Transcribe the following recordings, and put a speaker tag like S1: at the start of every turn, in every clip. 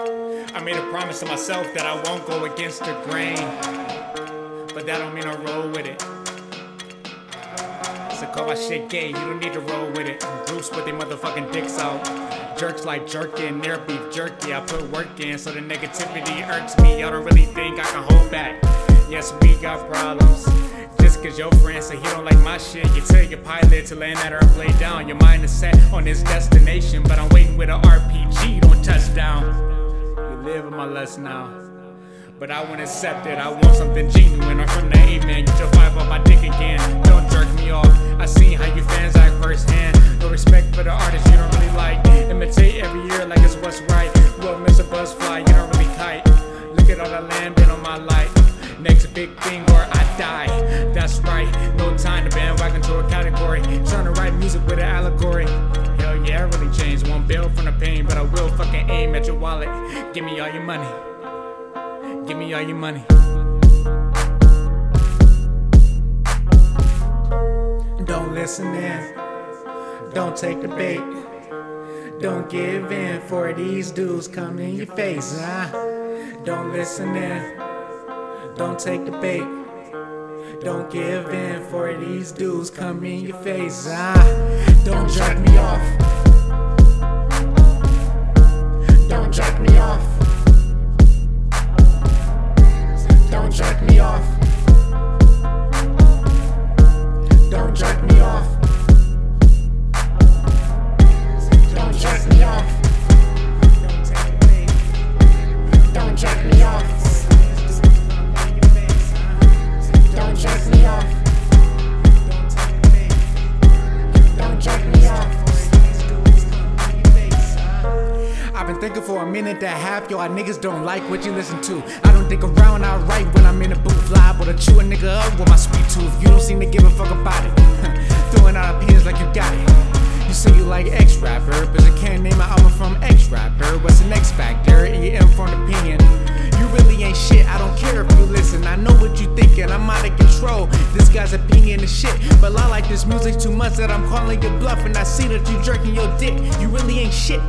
S1: I made a promise to myself that I won't go against the grain. But that don't mean I roll with it. So call my shit gay, you don't need to roll with it. Groups with their motherfucking dicks out. Jerks like jerkin, their beef jerky. I put work in, so the negativity irks me. Y'all don't really think I can hold back. Yes, we got problems. Just cause your friend say he don't like my shit, you tell your pilot to land at her and down. Your mind is set on this destination, but I'm waiting with an RPG, don't touch down. In my lust now. But I won't accept it, I want something genuine. I'm from the amen, get your vibe on my dick again. Don't jerk me off. I seen how you fans act firsthand. No respect for the artist you don't really like. Imitate every year like it's what's right. Will miss a buzz fly, you don't really kite. Look at all the land been on my life. Next big thing or I die. That's right, no time to bandwagon to a category. Trying to write music with an allegory. Really changed. Won't bail from the pain, but I will fucking aim at your wallet. Give me all your money. Give me all your money. Don't listen in. Don't take the bait. Don't give in for these dudes come in your face. Huh? Don't listen in. Don't take the bait. Don't give in for these dudes come in your face. Ah, don't jerk me a minute that half y'all niggas don't like what you listen to. I don't think around, I write when I'm in a booth live, But to chew a nigga up with my sweet tooth. You don't seem to give a fuck about it. Throwing out opinions like you got it. You say you like X rapper, but you can't name an album from X rapper. What's the next factor? And you informed opinion. You really ain't shit. I don't care if you listen. I know what you thinking. I'm out of control. This guy's opinion is shit. But I like this music too much that I'm calling you bluff. And I see that you jerking your dick. You really ain't shit.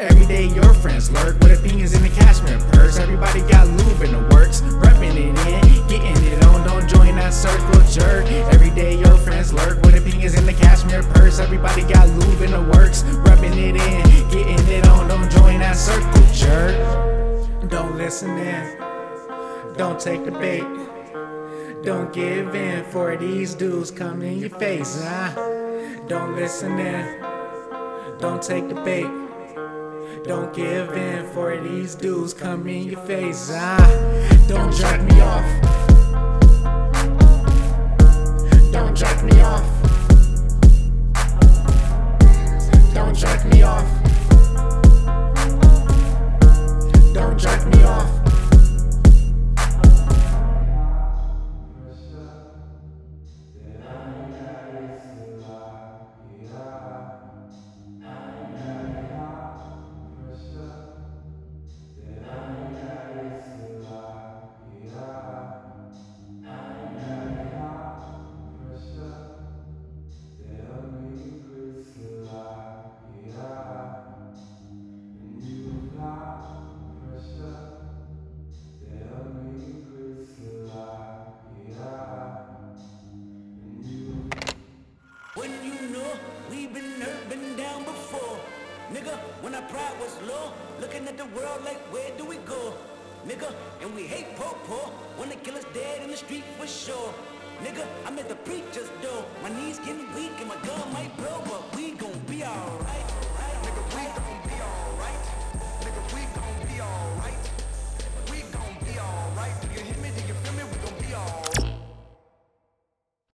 S1: Every day your friends lurk with opinions in the cashmere purse. Everybody got lube in the works, repping it in, getting it on. Don't join that circle jerk. Every day your friends lurk with opinions in the cashmere purse. Everybody got lube in the works, repping it in, getting it on. Don't join that circle jerk. Don't listen in, don't take the bait. Don't give in for these dudes come in your face. Huh? Don't listen in, don't take the bait. Don't give in for these dudes come in your face. Ah, don't jerk me off.
S2: When our pride was low, looking at the world like where do we go? Nigga, and we hate po po, wanna kill us dead in the street for sure. Nigga, I'm at the preacher's door, my knees getting weak and my gun might blow, but we gon' be alright. Nigga, we gon' be alright.